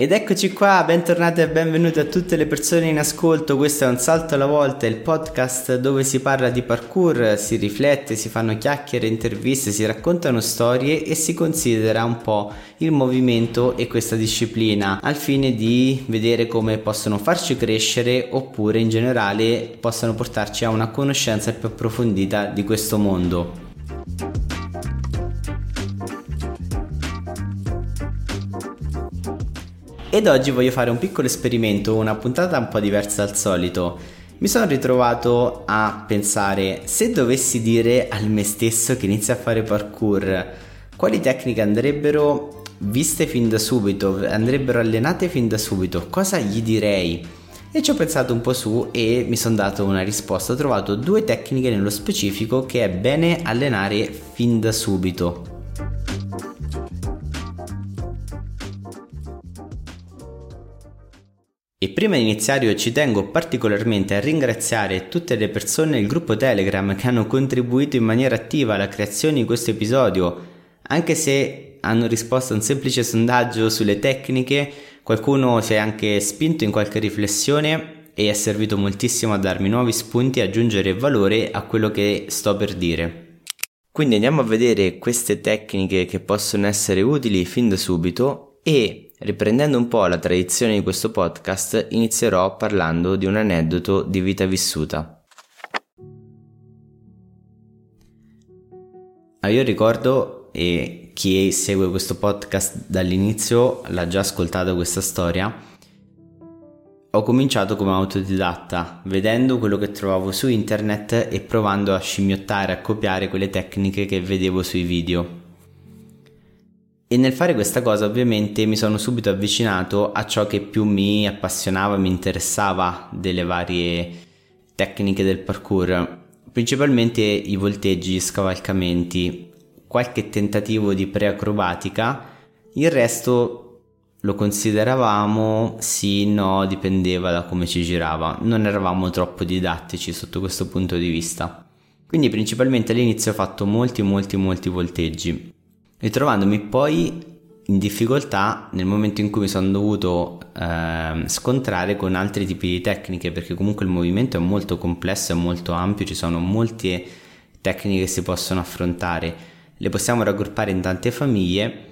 Ed eccoci qua, bentornati e benvenuti a tutte le persone in ascolto. Questo è Un Salto alla Volta, il podcast dove si parla di parkour, si riflette, si fanno chiacchiere, interviste, si raccontano storie e si considera un po' il movimento e questa disciplina al fine di vedere come possono farci crescere oppure in generale possano portarci a una conoscenza più approfondita di questo mondo. Ed oggi voglio fare un piccolo esperimento, una puntata un po' diversa dal solito. Mi sono ritrovato a pensare se dovessi dire al me stesso che inizia a fare parkour, quali tecniche andrebbero viste fin da subito, andrebbero allenate fin da subito, cosa gli direi? E ci ho pensato un po' su e mi sono dato una risposta. Ho trovato due tecniche nello specifico che è bene allenare fin da subito. E prima di iniziare io ci tengo particolarmente a ringraziare tutte le persone del gruppo Telegram che hanno contribuito in maniera attiva alla creazione di questo episodio, anche se hanno risposto a un semplice sondaggio sulle tecniche, qualcuno si è anche spinto in qualche riflessione e è servito moltissimo a darmi nuovi spunti e aggiungere valore a quello che sto per dire. Quindi andiamo a vedere queste tecniche che possono essere utili fin da subito e Riprendendo un po' la tradizione di questo podcast, inizierò parlando di un aneddoto di vita vissuta. Ah, io ricordo, e chi segue questo podcast dall'inizio l'ha già ascoltato questa storia, ho cominciato come autodidatta, vedendo quello che trovavo su internet e provando a scimmiottare, a copiare quelle tecniche che vedevo sui video. E nel fare questa cosa ovviamente mi sono subito avvicinato a ciò che più mi appassionava, mi interessava delle varie tecniche del parkour, principalmente i volteggi, gli scavalcamenti, qualche tentativo di preacrobatica, il resto lo consideravamo sì, no, dipendeva da come ci girava, non eravamo troppo didattici sotto questo punto di vista. Quindi principalmente all'inizio ho fatto molti molti molti volteggi ritrovandomi poi in difficoltà nel momento in cui mi sono dovuto eh, scontrare con altri tipi di tecniche perché comunque il movimento è molto complesso e molto ampio, ci sono molte tecniche che si possono affrontare, le possiamo raggruppare in tante famiglie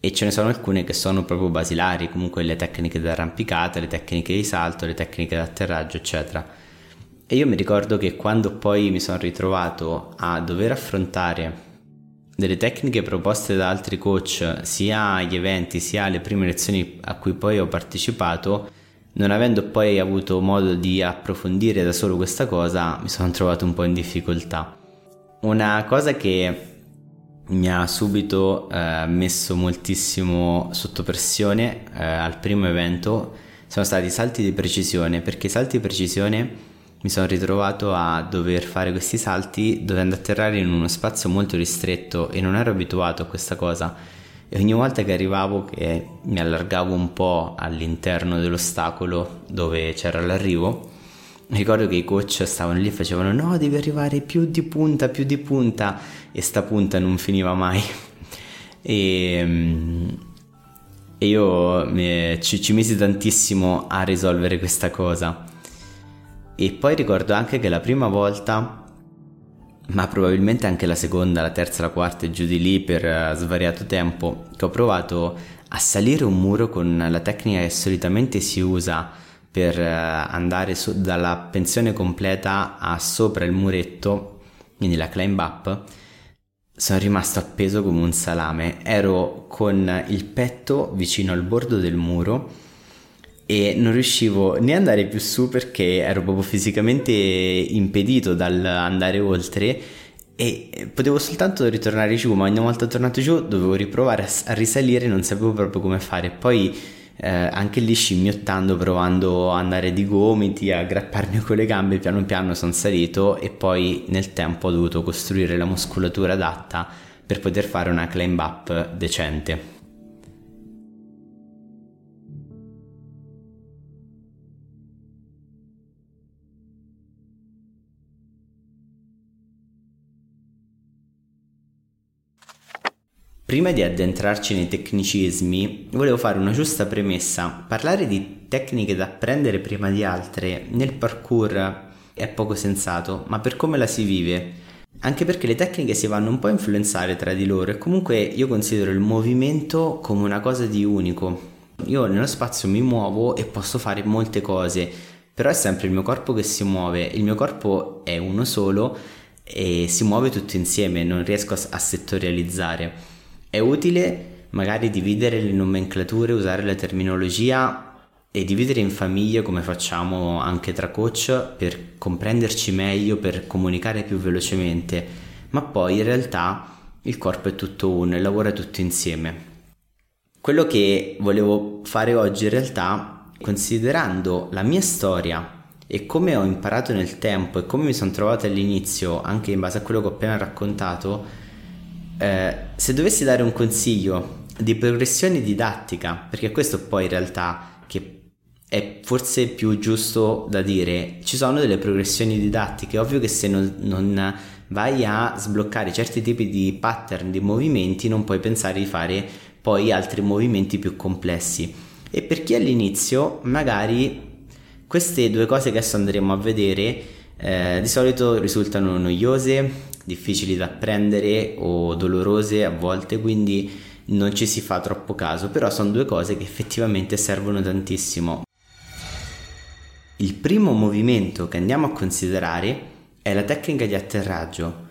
e ce ne sono alcune che sono proprio basilari, comunque le tecniche d'arrampicata, le tecniche di salto, le tecniche d'atterraggio, eccetera. E io mi ricordo che quando poi mi sono ritrovato a dover affrontare delle tecniche proposte da altri coach sia agli eventi sia alle prime lezioni a cui poi ho partecipato, non avendo poi avuto modo di approfondire da solo questa cosa, mi sono trovato un po' in difficoltà. Una cosa che mi ha subito eh, messo moltissimo sotto pressione eh, al primo evento sono stati i salti di precisione, perché i salti di precisione mi sono ritrovato a dover fare questi salti dovendo atterrare in uno spazio molto ristretto e non ero abituato a questa cosa. E ogni volta che arrivavo che mi allargavo un po' all'interno dell'ostacolo dove c'era l'arrivo ricordo che i coach stavano lì e facevano no devi arrivare più di punta più di punta. E sta punta non finiva mai. E, e io mi, ci, ci misi tantissimo a risolvere questa cosa e poi ricordo anche che la prima volta, ma probabilmente anche la seconda, la terza, la quarta e giù di lì per uh, svariato tempo, che ho provato a salire un muro con la tecnica che solitamente si usa per uh, andare su, dalla pensione completa a sopra il muretto, quindi la climb up, sono rimasto appeso come un salame. Ero con il petto vicino al bordo del muro e non riuscivo né ad andare più su perché ero proprio fisicamente impedito dal andare oltre e potevo soltanto ritornare giù, ma ogni volta tornato giù dovevo riprovare a risalire non sapevo proprio come fare. Poi eh, anche lì scimmiottando, provando ad andare di gomiti, a grapparmi con le gambe, piano piano sono salito e poi nel tempo ho dovuto costruire la muscolatura adatta per poter fare una climb up decente. Prima di addentrarci nei tecnicismi, volevo fare una giusta premessa. Parlare di tecniche da apprendere prima di altre nel parkour è poco sensato, ma per come la si vive. Anche perché le tecniche si vanno un po' a influenzare tra di loro e comunque io considero il movimento come una cosa di unico. Io nello spazio mi muovo e posso fare molte cose, però è sempre il mio corpo che si muove, il mio corpo è uno solo e si muove tutto insieme, non riesco a settorializzare. È utile magari dividere le nomenclature, usare la terminologia e dividere in famiglie come facciamo anche tra coach per comprenderci meglio, per comunicare più velocemente, ma poi in realtà il corpo è tutto uno e lavora tutto insieme. Quello che volevo fare oggi in realtà, considerando la mia storia e come ho imparato nel tempo e come mi sono trovato all'inizio, anche in base a quello che ho appena raccontato, eh, se dovessi dare un consiglio di progressione didattica, perché questo poi in realtà che è forse più giusto da dire, ci sono delle progressioni didattiche, ovvio che se non, non vai a sbloccare certi tipi di pattern, di movimenti, non puoi pensare di fare poi altri movimenti più complessi. E per chi all'inizio magari queste due cose che adesso andremo a vedere eh, di solito risultano noiose, difficili da apprendere o dolorose a volte, quindi non ci si fa troppo caso, però sono due cose che effettivamente servono tantissimo. Il primo movimento che andiamo a considerare è la tecnica di atterraggio,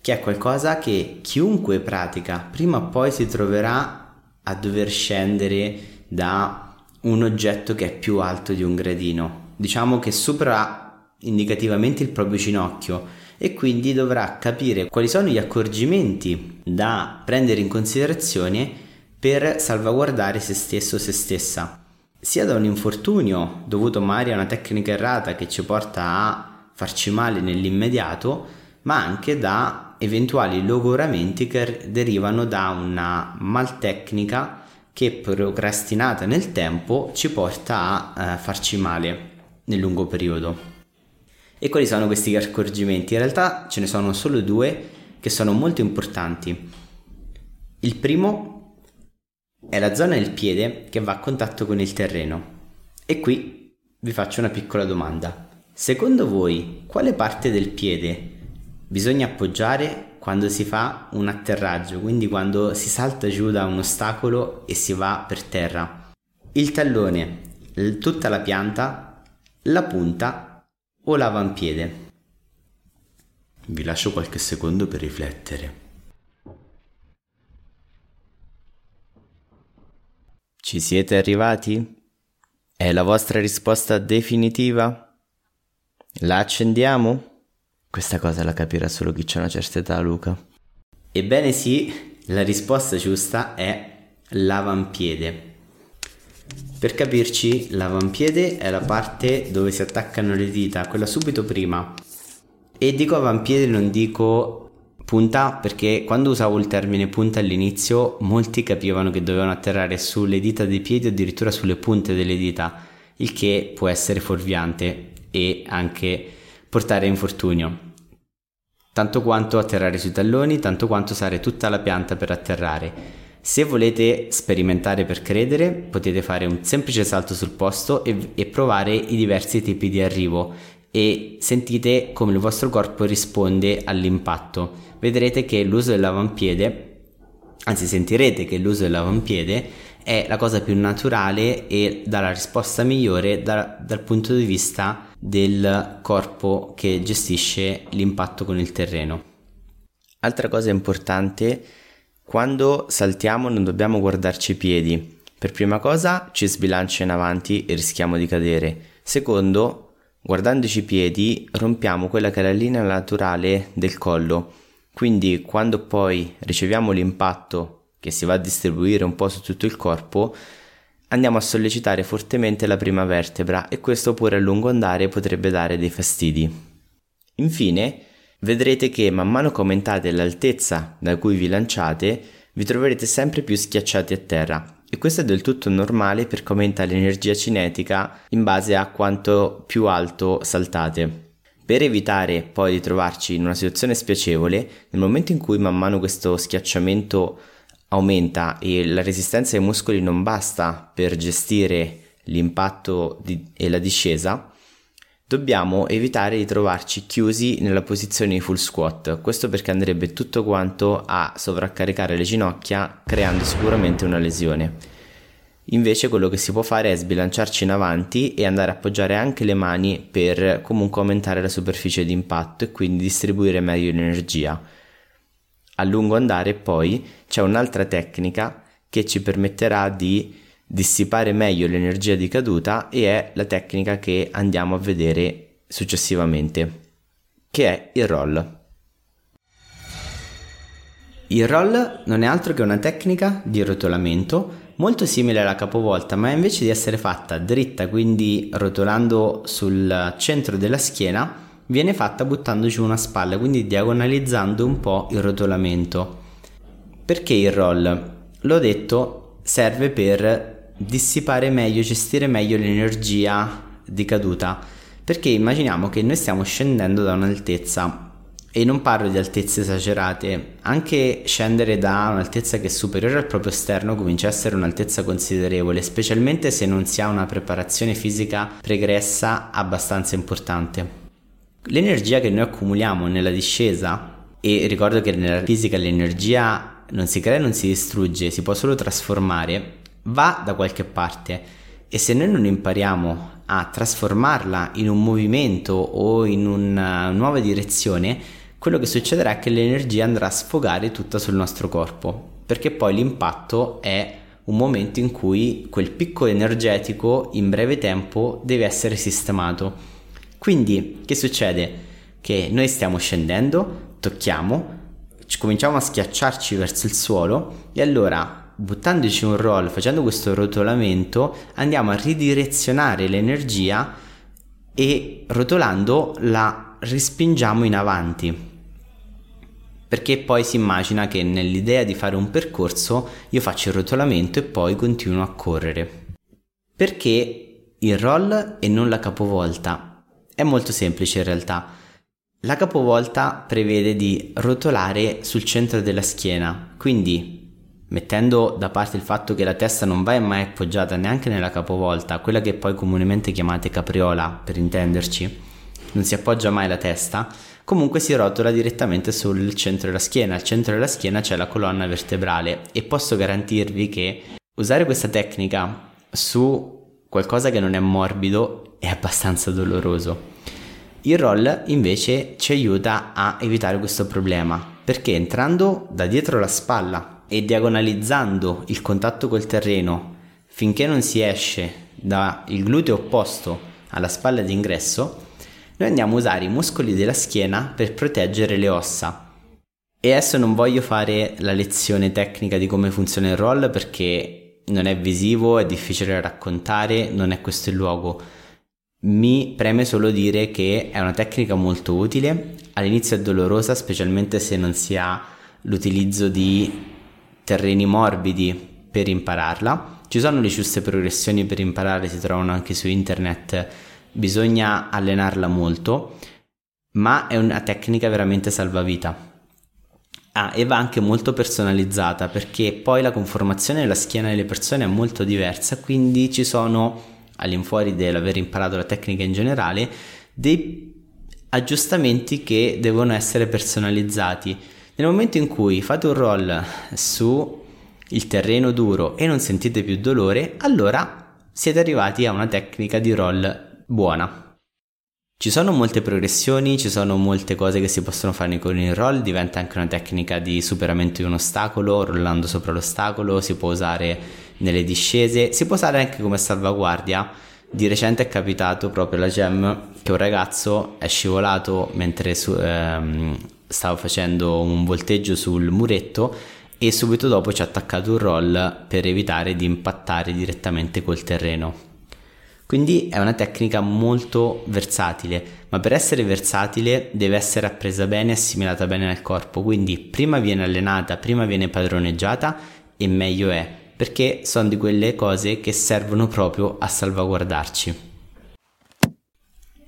che è qualcosa che chiunque pratica prima o poi si troverà a dover scendere da un oggetto che è più alto di un gradino. Diciamo che supera indicativamente il proprio ginocchio e quindi dovrà capire quali sono gli accorgimenti da prendere in considerazione per salvaguardare se stesso o se stessa, sia da un infortunio dovuto magari a una tecnica errata che ci porta a farci male nell'immediato, ma anche da eventuali logoramenti che derivano da una maltecnica che procrastinata nel tempo ci porta a eh, farci male nel lungo periodo. E quali sono questi accorgimenti? In realtà ce ne sono solo due che sono molto importanti. Il primo è la zona del piede che va a contatto con il terreno. E qui vi faccio una piccola domanda. Secondo voi quale parte del piede bisogna appoggiare quando si fa un atterraggio, quindi quando si salta giù da un ostacolo e si va per terra? Il tallone, tutta la pianta, la punta o l'avampiede? Vi lascio qualche secondo per riflettere. Ci siete arrivati? È la vostra risposta definitiva? La accendiamo? Questa cosa la capirà solo chi ha una certa età, Luca. Ebbene sì, la risposta giusta è l'avampiede. Per capirci, l'avampiede è la parte dove si attaccano le dita, quella subito prima. E dico avampiede, non dico punta, perché quando usavo il termine punta all'inizio, molti capivano che dovevano atterrare sulle dita dei piedi o addirittura sulle punte delle dita, il che può essere fuorviante e anche portare a infortunio. Tanto quanto atterrare sui talloni, tanto quanto usare tutta la pianta per atterrare. Se volete sperimentare per credere, potete fare un semplice salto sul posto e, e provare i diversi tipi di arrivo e sentite come il vostro corpo risponde all'impatto. Vedrete che l'uso dell'avampiede, anzi sentirete che l'uso dell'avampiede è la cosa più naturale e dà la risposta migliore da, dal punto di vista del corpo che gestisce l'impatto con il terreno. Altra cosa importante quando saltiamo non dobbiamo guardarci i piedi. Per prima cosa ci sbilancia in avanti e rischiamo di cadere. Secondo, guardandoci i piedi, rompiamo quella che è la linea naturale del collo. Quindi quando poi riceviamo l'impatto che si va a distribuire un po' su tutto il corpo, andiamo a sollecitare fortemente la prima vertebra e questo pure a lungo andare potrebbe dare dei fastidi. Infine, vedrete che man mano che aumentate l'altezza da cui vi lanciate, vi troverete sempre più schiacciati a terra e questo è del tutto normale perché aumenta l'energia cinetica in base a quanto più alto saltate. Per evitare poi di trovarci in una situazione spiacevole, nel momento in cui man mano questo schiacciamento aumenta e la resistenza ai muscoli non basta per gestire l'impatto di- e la discesa, dobbiamo evitare di trovarci chiusi nella posizione di full squat. Questo perché andrebbe tutto quanto a sovraccaricare le ginocchia, creando sicuramente una lesione. Invece quello che si può fare è sbilanciarci in avanti e andare a appoggiare anche le mani per comunque aumentare la superficie di impatto e quindi distribuire meglio l'energia. A lungo andare poi c'è un'altra tecnica che ci permetterà di dissipare meglio l'energia di caduta e è la tecnica che andiamo a vedere successivamente, che è il roll. Il roll non è altro che una tecnica di rotolamento molto simile alla capovolta, ma invece di essere fatta dritta, quindi rotolando sul centro della schiena, viene fatta buttando giù una spalla, quindi diagonalizzando un po' il rotolamento. Perché il roll? L'ho detto, serve per dissipare meglio, gestire meglio l'energia di caduta. Perché immaginiamo che noi stiamo scendendo da un'altezza e non parlo di altezze esagerate, anche scendere da un'altezza che è superiore al proprio esterno comincia a essere un'altezza considerevole, specialmente se non si ha una preparazione fisica pregressa abbastanza importante. L'energia che noi accumuliamo nella discesa, e ricordo che nella fisica l'energia non si crea e non si distrugge, si può solo trasformare, va da qualche parte e se noi non impariamo a trasformarla in un movimento o in una nuova direzione, quello che succederà è che l'energia andrà a sfogare tutta sul nostro corpo, perché poi l'impatto è un momento in cui quel picco energetico in breve tempo deve essere sistemato. Quindi che succede? Che noi stiamo scendendo, tocchiamo, cominciamo a schiacciarci verso il suolo e allora buttandoci un roll, facendo questo rotolamento, andiamo a ridirezionare l'energia e rotolando la respingiamo in avanti. Perché poi si immagina che nell'idea di fare un percorso io faccio il rotolamento e poi continuo a correre. Perché il roll e non la capovolta? È molto semplice in realtà. La capovolta prevede di rotolare sul centro della schiena, quindi mettendo da parte il fatto che la testa non va mai appoggiata neanche nella capovolta, quella che poi comunemente chiamate capriola per intenderci, non si appoggia mai la testa, comunque si rotola direttamente sul centro della schiena. Al centro della schiena c'è la colonna vertebrale e posso garantirvi che usare questa tecnica su qualcosa che non è morbido è abbastanza doloroso. Il roll invece ci aiuta a evitare questo problema perché entrando da dietro la spalla e diagonalizzando il contatto col terreno finché non si esce dal gluteo opposto alla spalla d'ingresso, noi andiamo a usare i muscoli della schiena per proteggere le ossa. E adesso non voglio fare la lezione tecnica di come funziona il roll perché non è visivo, è difficile da raccontare, non è questo il luogo. Mi preme solo dire che è una tecnica molto utile, all'inizio è dolorosa, specialmente se non si ha l'utilizzo di terreni morbidi per impararla. Ci sono le giuste progressioni per imparare, si trovano anche su internet, bisogna allenarla molto, ma è una tecnica veramente salvavita. Ah, e va anche molto personalizzata perché poi la conformazione della schiena delle persone è molto diversa, quindi ci sono, all'infuori dell'aver imparato la tecnica in generale, dei aggiustamenti che devono essere personalizzati nel momento in cui fate un roll su il terreno duro e non sentite più dolore, allora siete arrivati a una tecnica di roll buona. Ci sono molte progressioni, ci sono molte cose che si possono fare con il roll, diventa anche una tecnica di superamento di un ostacolo, rollando sopra l'ostacolo, si può usare nelle discese, si può usare anche come salvaguardia. Di recente è capitato proprio alla Gem che un ragazzo è scivolato mentre su, ehm, stava facendo un volteggio sul muretto e subito dopo ci ha attaccato un roll per evitare di impattare direttamente col terreno. Quindi è una tecnica molto versatile, ma per essere versatile deve essere appresa bene e assimilata bene nel corpo, quindi prima viene allenata, prima viene padroneggiata e meglio è, perché sono di quelle cose che servono proprio a salvaguardarci.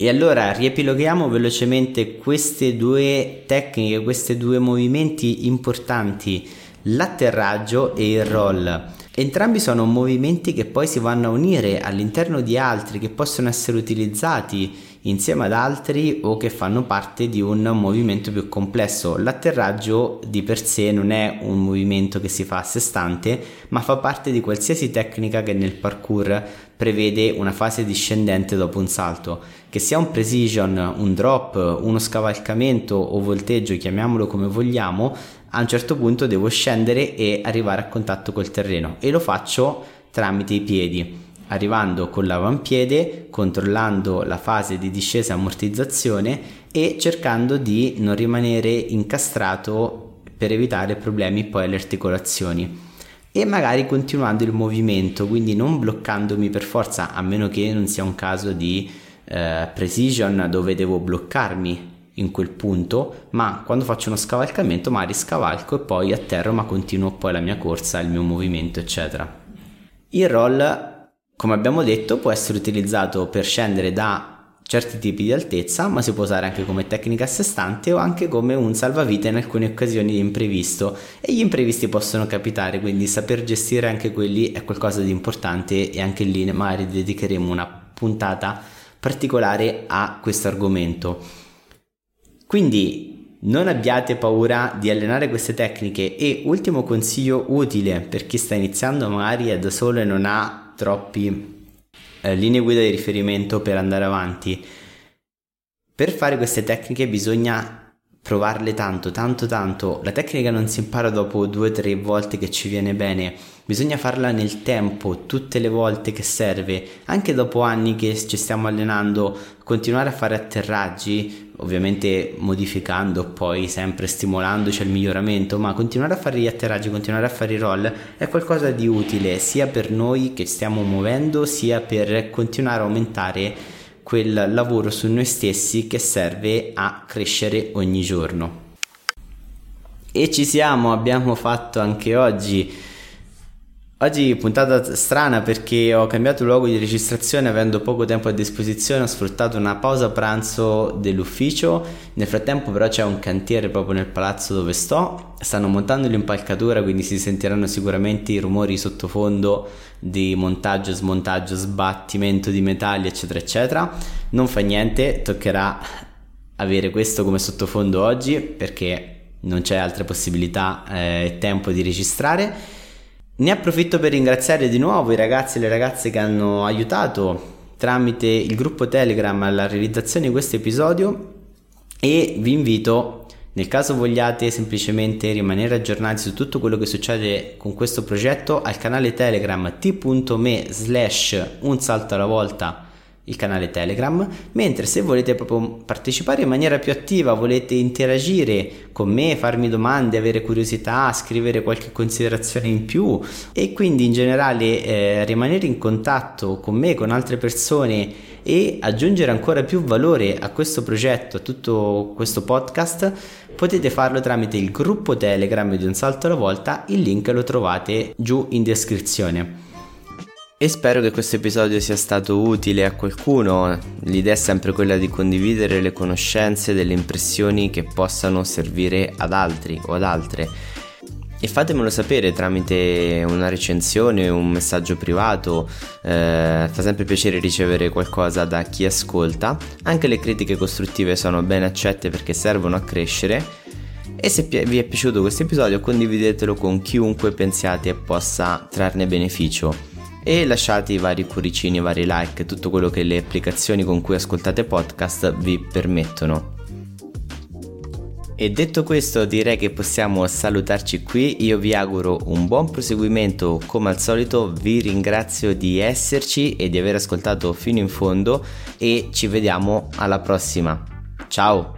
E allora riepiloghiamo velocemente queste due tecniche, questi due movimenti importanti, l'atterraggio e il roll. Entrambi sono movimenti che poi si vanno a unire all'interno di altri che possono essere utilizzati insieme ad altri o che fanno parte di un movimento più complesso. L'atterraggio di per sé non è un movimento che si fa a sé stante, ma fa parte di qualsiasi tecnica che nel parkour prevede una fase discendente dopo un salto, che sia un precision, un drop, uno scavalcamento o volteggio, chiamiamolo come vogliamo, a un certo punto devo scendere e arrivare a contatto col terreno. E lo faccio tramite i piedi arrivando con l'avampiede, controllando la fase di discesa e ammortizzazione e cercando di non rimanere incastrato per evitare problemi poi alle articolazioni e magari continuando il movimento, quindi non bloccandomi per forza, a meno che non sia un caso di eh, precision dove devo bloccarmi in quel punto, ma quando faccio uno scavalcamento magari scavalco e poi atterro, ma continuo poi la mia corsa, il mio movimento, eccetera. Il roll, come abbiamo detto, può essere utilizzato per scendere da certi tipi di altezza, ma si può usare anche come tecnica a sé stante o anche come un salvavita in alcune occasioni di imprevisto e gli imprevisti possono capitare, quindi saper gestire anche quelli è qualcosa di importante e anche lì magari dedicheremo una puntata particolare a questo argomento. Quindi non abbiate paura di allenare queste tecniche e ultimo consiglio utile per chi sta iniziando magari è da solo e non ha troppi eh, linee guida di riferimento per andare avanti. Per fare queste tecniche bisogna provarle tanto, tanto, tanto. La tecnica non si impara dopo due o tre volte che ci viene bene, bisogna farla nel tempo, tutte le volte che serve, anche dopo anni che ci stiamo allenando, continuare a fare atterraggi, ovviamente modificando, poi sempre stimolandoci al miglioramento, ma continuare a fare gli atterraggi, continuare a fare i roll è qualcosa di utile sia per noi che stiamo muovendo, sia per continuare a aumentare quel lavoro su noi stessi che serve a crescere ogni giorno. E ci siamo, abbiamo fatto anche oggi Oggi puntata strana perché ho cambiato luogo di registrazione avendo poco tempo a disposizione, ho sfruttato una pausa pranzo dell'ufficio, nel frattempo però c'è un cantiere proprio nel palazzo dove sto, stanno montando l'impalcatura quindi si sentiranno sicuramente i rumori sottofondo di montaggio, smontaggio, sbattimento di metalli eccetera eccetera, non fa niente, toccherà avere questo come sottofondo oggi perché non c'è altra possibilità e eh, tempo di registrare ne approfitto per ringraziare di nuovo i ragazzi e le ragazze che hanno aiutato tramite il gruppo Telegram alla realizzazione di questo episodio e vi invito nel caso vogliate semplicemente rimanere aggiornati su tutto quello che succede con questo progetto al canale Telegram t.me slash un salto alla volta il canale Telegram, mentre se volete proprio partecipare in maniera più attiva, volete interagire con me, farmi domande, avere curiosità, scrivere qualche considerazione in più e quindi in generale eh, rimanere in contatto con me, con altre persone e aggiungere ancora più valore a questo progetto, a tutto questo podcast, potete farlo tramite il gruppo Telegram di un salto alla volta, il link lo trovate giù in descrizione. E spero che questo episodio sia stato utile a qualcuno. L'idea è sempre quella di condividere le conoscenze, delle impressioni che possano servire ad altri o ad altre. E fatemelo sapere tramite una recensione, un messaggio privato, eh, fa sempre piacere ricevere qualcosa da chi ascolta. Anche le critiche costruttive sono ben accette perché servono a crescere. E se vi è piaciuto questo episodio condividetelo con chiunque pensiate possa trarne beneficio e lasciate i vari cuoricini, i vari like, tutto quello che le applicazioni con cui ascoltate podcast vi permettono. E detto questo direi che possiamo salutarci qui, io vi auguro un buon proseguimento come al solito, vi ringrazio di esserci e di aver ascoltato fino in fondo e ci vediamo alla prossima. Ciao!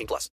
18 plus.